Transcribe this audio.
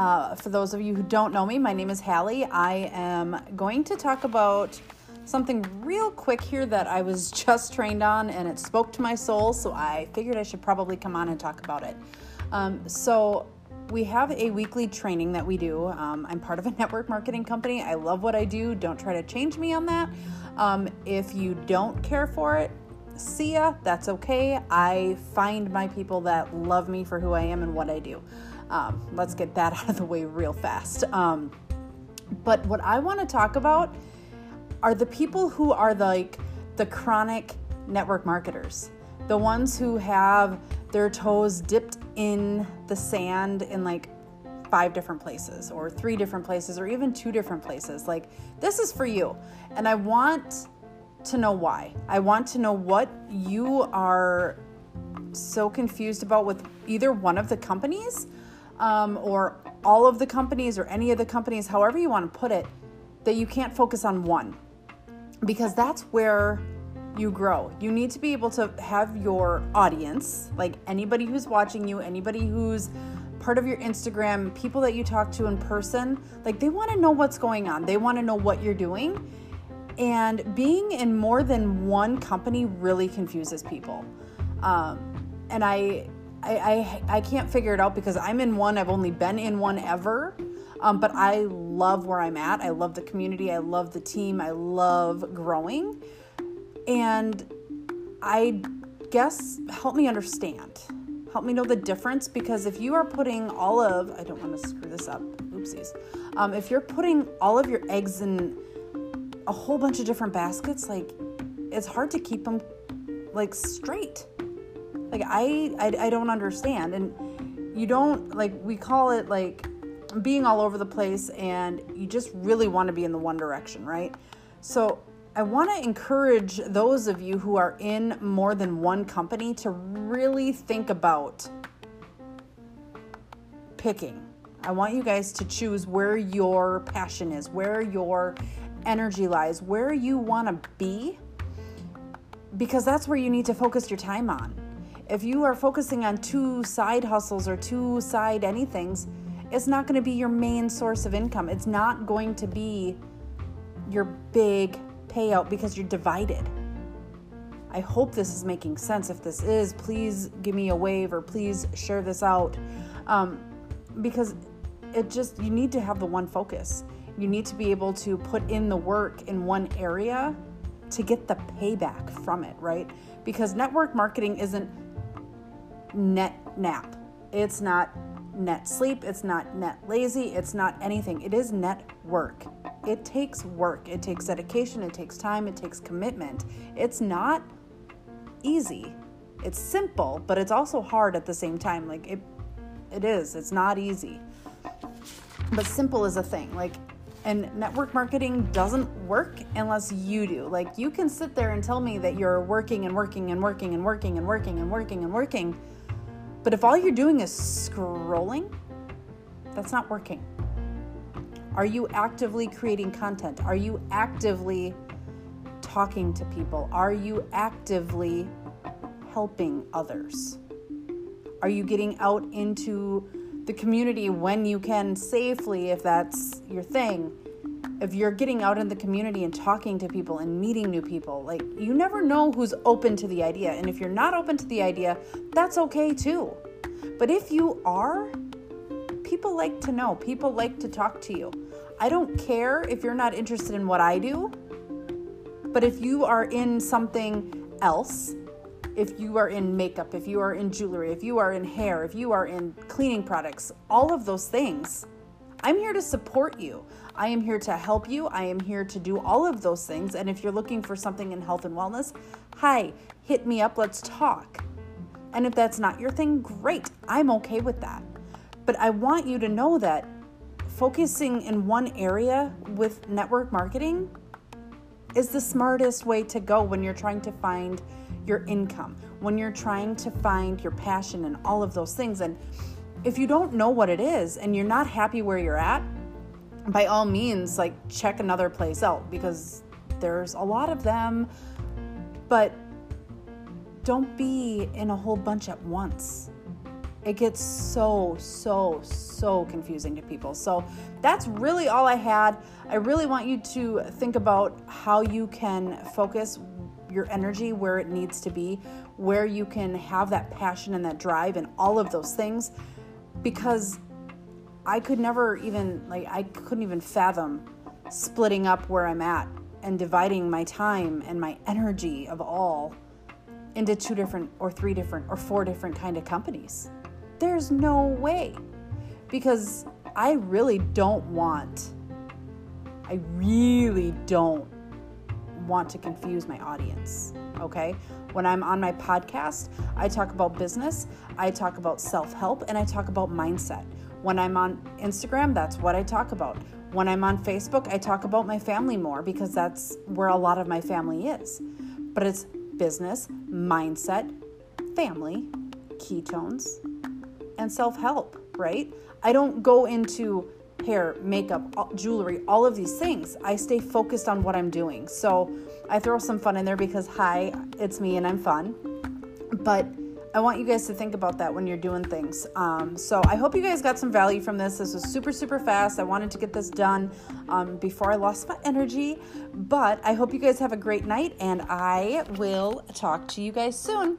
Uh, for those of you who don't know me, my name is Hallie. I am going to talk about something real quick here that I was just trained on and it spoke to my soul, so I figured I should probably come on and talk about it. Um, so, we have a weekly training that we do. Um, I'm part of a network marketing company. I love what I do. Don't try to change me on that. Um, if you don't care for it, see ya. That's okay. I find my people that love me for who I am and what I do. Um, let's get that out of the way real fast. Um, but what I want to talk about are the people who are like the chronic network marketers, the ones who have their toes dipped in the sand in like five different places or three different places or even two different places. Like, this is for you. And I want to know why. I want to know what you are so confused about with either one of the companies um, or all of the companies or any of the companies, however you want to put it, that you can't focus on one because that's where you grow. You need to be able to have your audience, like anybody who's watching you, anybody who's part of your Instagram, people that you talk to in person, like they want to know what's going on. They want to know what you're doing. And being in more than one company really confuses people. Um, and I, I, I, I, can't figure it out because I'm in one. I've only been in one ever. Um, but I love where I'm at. I love the community. I love the team. I love growing. And I guess help me understand. Help me know the difference because if you are putting all of, I don't want to screw this up, oopsies. Um, if you're putting all of your eggs in a whole bunch of different baskets, like it's hard to keep them like straight. Like I, I, I don't understand. And you don't like, we call it like being all over the place and you just really want to be in the one direction, right? So I want to encourage those of you who are in more than one company to really think about picking. I want you guys to choose where your passion is, where your energy lies, where you want to be, because that's where you need to focus your time on. If you are focusing on two side hustles or two side anythings, it's not going to be your main source of income. It's not going to be your big payout because you're divided. I hope this is making sense. If this is, please give me a wave or please share this out. Um, because it just, you need to have the one focus. You need to be able to put in the work in one area to get the payback from it, right? Because network marketing isn't net nap, it's not net sleep, it's not net lazy, it's not anything. It is net work it takes work, it takes dedication, it takes time, it takes commitment. It's not easy. It's simple, but it's also hard at the same time. Like it it is. It's not easy. But simple is a thing. Like and network marketing doesn't work unless you do. Like you can sit there and tell me that you're working and working and working and working and working and working and working. But if all you're doing is scrolling, that's not working. Are you actively creating content? Are you actively talking to people? Are you actively helping others? Are you getting out into the community when you can safely, if that's your thing? If you're getting out in the community and talking to people and meeting new people, like you never know who's open to the idea. And if you're not open to the idea, that's okay too. But if you are, people like to know, people like to talk to you. I don't care if you're not interested in what I do, but if you are in something else, if you are in makeup, if you are in jewelry, if you are in hair, if you are in cleaning products, all of those things, I'm here to support you. I am here to help you. I am here to do all of those things. And if you're looking for something in health and wellness, hi, hit me up. Let's talk. And if that's not your thing, great. I'm okay with that. But I want you to know that focusing in one area with network marketing is the smartest way to go when you're trying to find your income, when you're trying to find your passion and all of those things. And if you don't know what it is and you're not happy where you're at, by all means, like check another place out because there's a lot of them. But don't be in a whole bunch at once It gets so, so, so confusing to people. So that's really all I had. I really want you to think about how you can focus your energy where it needs to be, where you can have that passion and that drive and all of those things because I could never even like I couldn't even fathom splitting up where I'm at and dividing my time and my energy of all into two different or three different or four different kind of companies. There's no way. Because I really don't want I really don't want to confuse my audience. Okay? When I'm on my podcast, I talk about business, I talk about self help, and I talk about mindset. When I'm on Instagram, that's what I talk about. When I'm on Facebook, I talk about my family more because that's where a lot of my family is. But it's business, mindset, family, ketones, and self help, right? I don't go into hair, makeup, jewelry, all of these things. I stay focused on what I'm doing. So I throw some fun in there because, hi, it's me and I'm fun. But I want you guys to think about that when you're doing things. Um, so I hope you guys got some value from this. This was super, super fast. I wanted to get this done um, before I lost my energy. But I hope you guys have a great night, and I will talk to you guys soon.